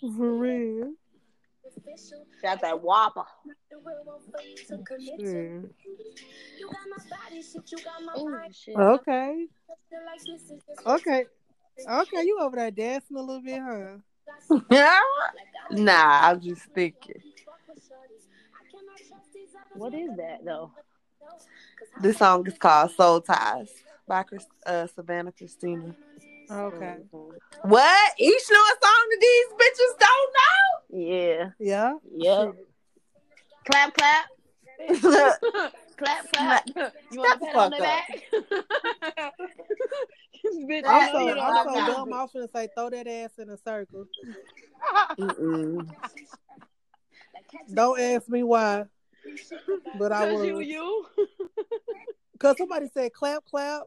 For real. Got that whopper. Sure. Oh. Okay. Okay. Okay, you over there dancing a little bit, huh? nah, I'm just thinking. What is that though? This song is called Soul Ties by Chris, uh, Savannah Christina. Okay. What? Each know a song that these bitches don't Yeah. Yeah. Yeah. Clap, clap. clap, clap. You want to pat on the back? Bitch, I'm so I'm so dumb. I was gonna say throw that ass in a circle. Don't ask me why, but I you, was. you. Cause somebody said clap, clap.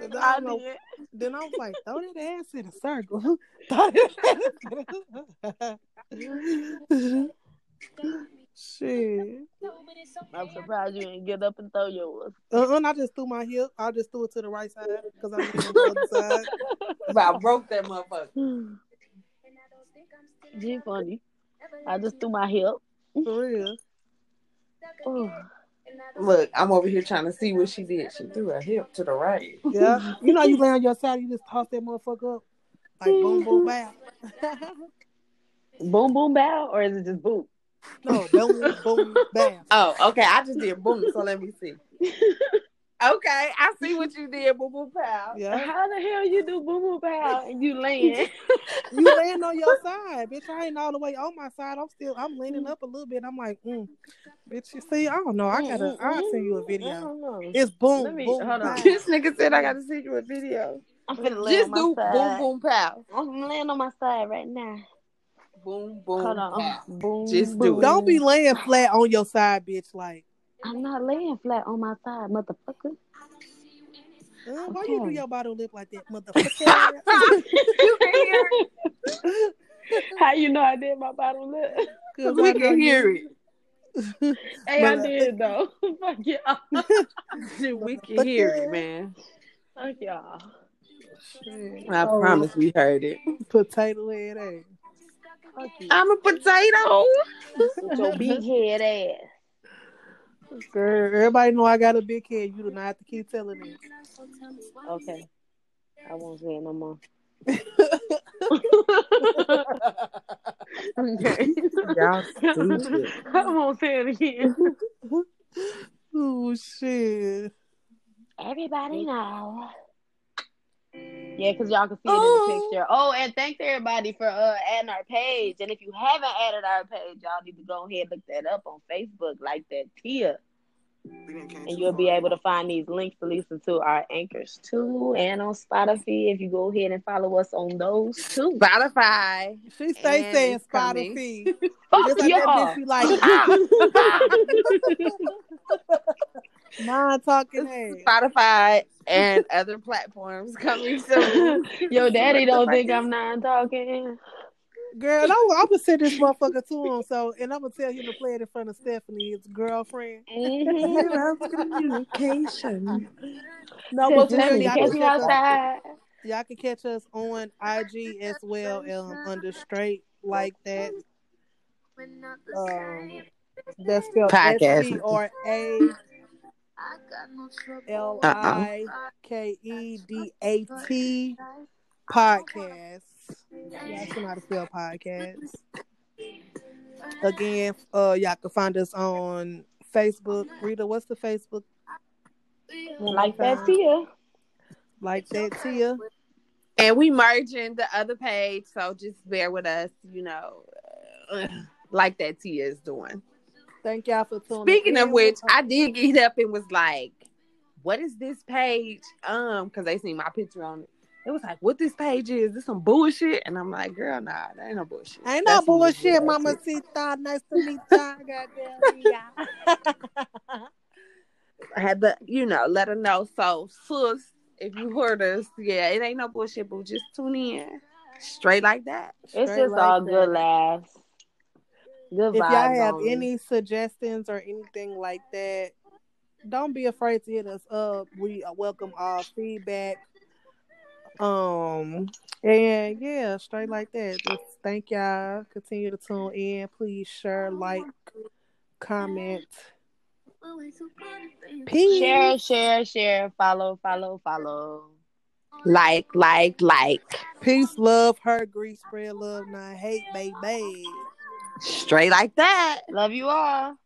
And I I don't know. did. Then I was like, throw that ass in a circle. Throw that ass Shit. I'm surprised you didn't get up and throw yours. Uh-uh, I just threw my hip. I just threw it to the right side because I'm on the other side. About broke that motherfucker. Gee, funny. I just threw my hip. For real. Ooh. Look, I'm over here trying to see what she did. She threw her hip to the right. Yeah. You know, you lay on your side, you just toss that motherfucker up. Like boom, boom, bam. Boom, boom, bow, or is it just boom? no, boom, boom, bam. Oh, okay. I just did boom. So let me see. Okay, I see what you did, boo boo pal. Yeah. How the hell you do boom, boom, bow, and you land? You land on your side, bitch. I ain't all the way on my side. I'm still, I'm leaning up a little bit. I'm like, mm. bitch, you see, I don't know. I gotta, I'll send you a video. It's boom, Let me- boom, hold on. This nigga said I gotta send you a video. I'm finna lay Just on my do side. boom boom pow. I'm laying on my side right now. Boom boom Hold on. pow. Boom. Just do it. Don't be laying flat on your side, bitch. Like, I'm not laying flat on my side, motherfucker. uh, why you do your bottom lip like that, motherfucker? You can hear it. How you know I did my bottom lip? 'Cause We can hear it. Hey, I But, uh, did though. Fuck y'all. We can hear it, man. Fuck y'all. I Oh. promise we heard it. Potato head ass. I'm a potato. With your big head ass. Girl, everybody know I got a big head. You do not have to keep telling me. Okay. I won't say it no more. Y'all stupid. I won't say it again. Oh shit. Everybody know. Yeah, because y'all can see it in the picture. Oh, and thanks everybody for uh adding our page. And if you haven't added our page, y'all need to go ahead and look that up on Facebook, like that Tia. And you'll be able to find these links to listen to our anchors too, and on Spotify if you go ahead and follow us on those too. Spotify. She stay And saying. Spotify. Fuck Just like that y'all. bitch be like non talking ass. Spotify and other platforms coming soon. Your daddy don't think I'm not talking. Girl, I'm, I'm gonna send this motherfucker to him. So, and I'm gonna tell him to play it in front of Stephanie, his girlfriend. Mhm. Communication. No, but for real, Stephanie, y'all catch can, me catch us, outside. y'all can catch us on IG as well, um, under straight like that. Um, that's spelled S Podcast. P R A L I K E D A T podcast. Y'all should know how to spell podcast. Again, uh, y'all can find us on Facebook. Rita, what's the Facebook? Like that Tia. Like that, Tia. And we merging the other page, so just bear with us, you know, uh, like that Tia is doing. Thank y'all for tuning Speaking in. of which, I did get up and was like, "What is this page?" Um, because they seen my picture on it. It was like, "What this page is? This some bullshit?" And I'm like, "Girl, nah, that ain't no bullshit. Ain't no That's bullshit, Mama shit." Sita. Nice to meet ya. Goddamn, yeah. I had to, you know, let her know. So, sis, if you heard us, yeah, it ain't no bullshit, but just tune in straight like that. It's just like all that. good laughs. Good if y'all have only. any suggestions or anything like that, don't be afraid to hit us up. We welcome all feedback. Um and yeah, straight like that. Just thank y'all. Continue to tune in. Please share, like, comment. Peace. Share, share, share, follow, follow, follow. Like, like, like, Peace, love, hurt, grease, spread love, not hate, baby. Straight like that. Love you all.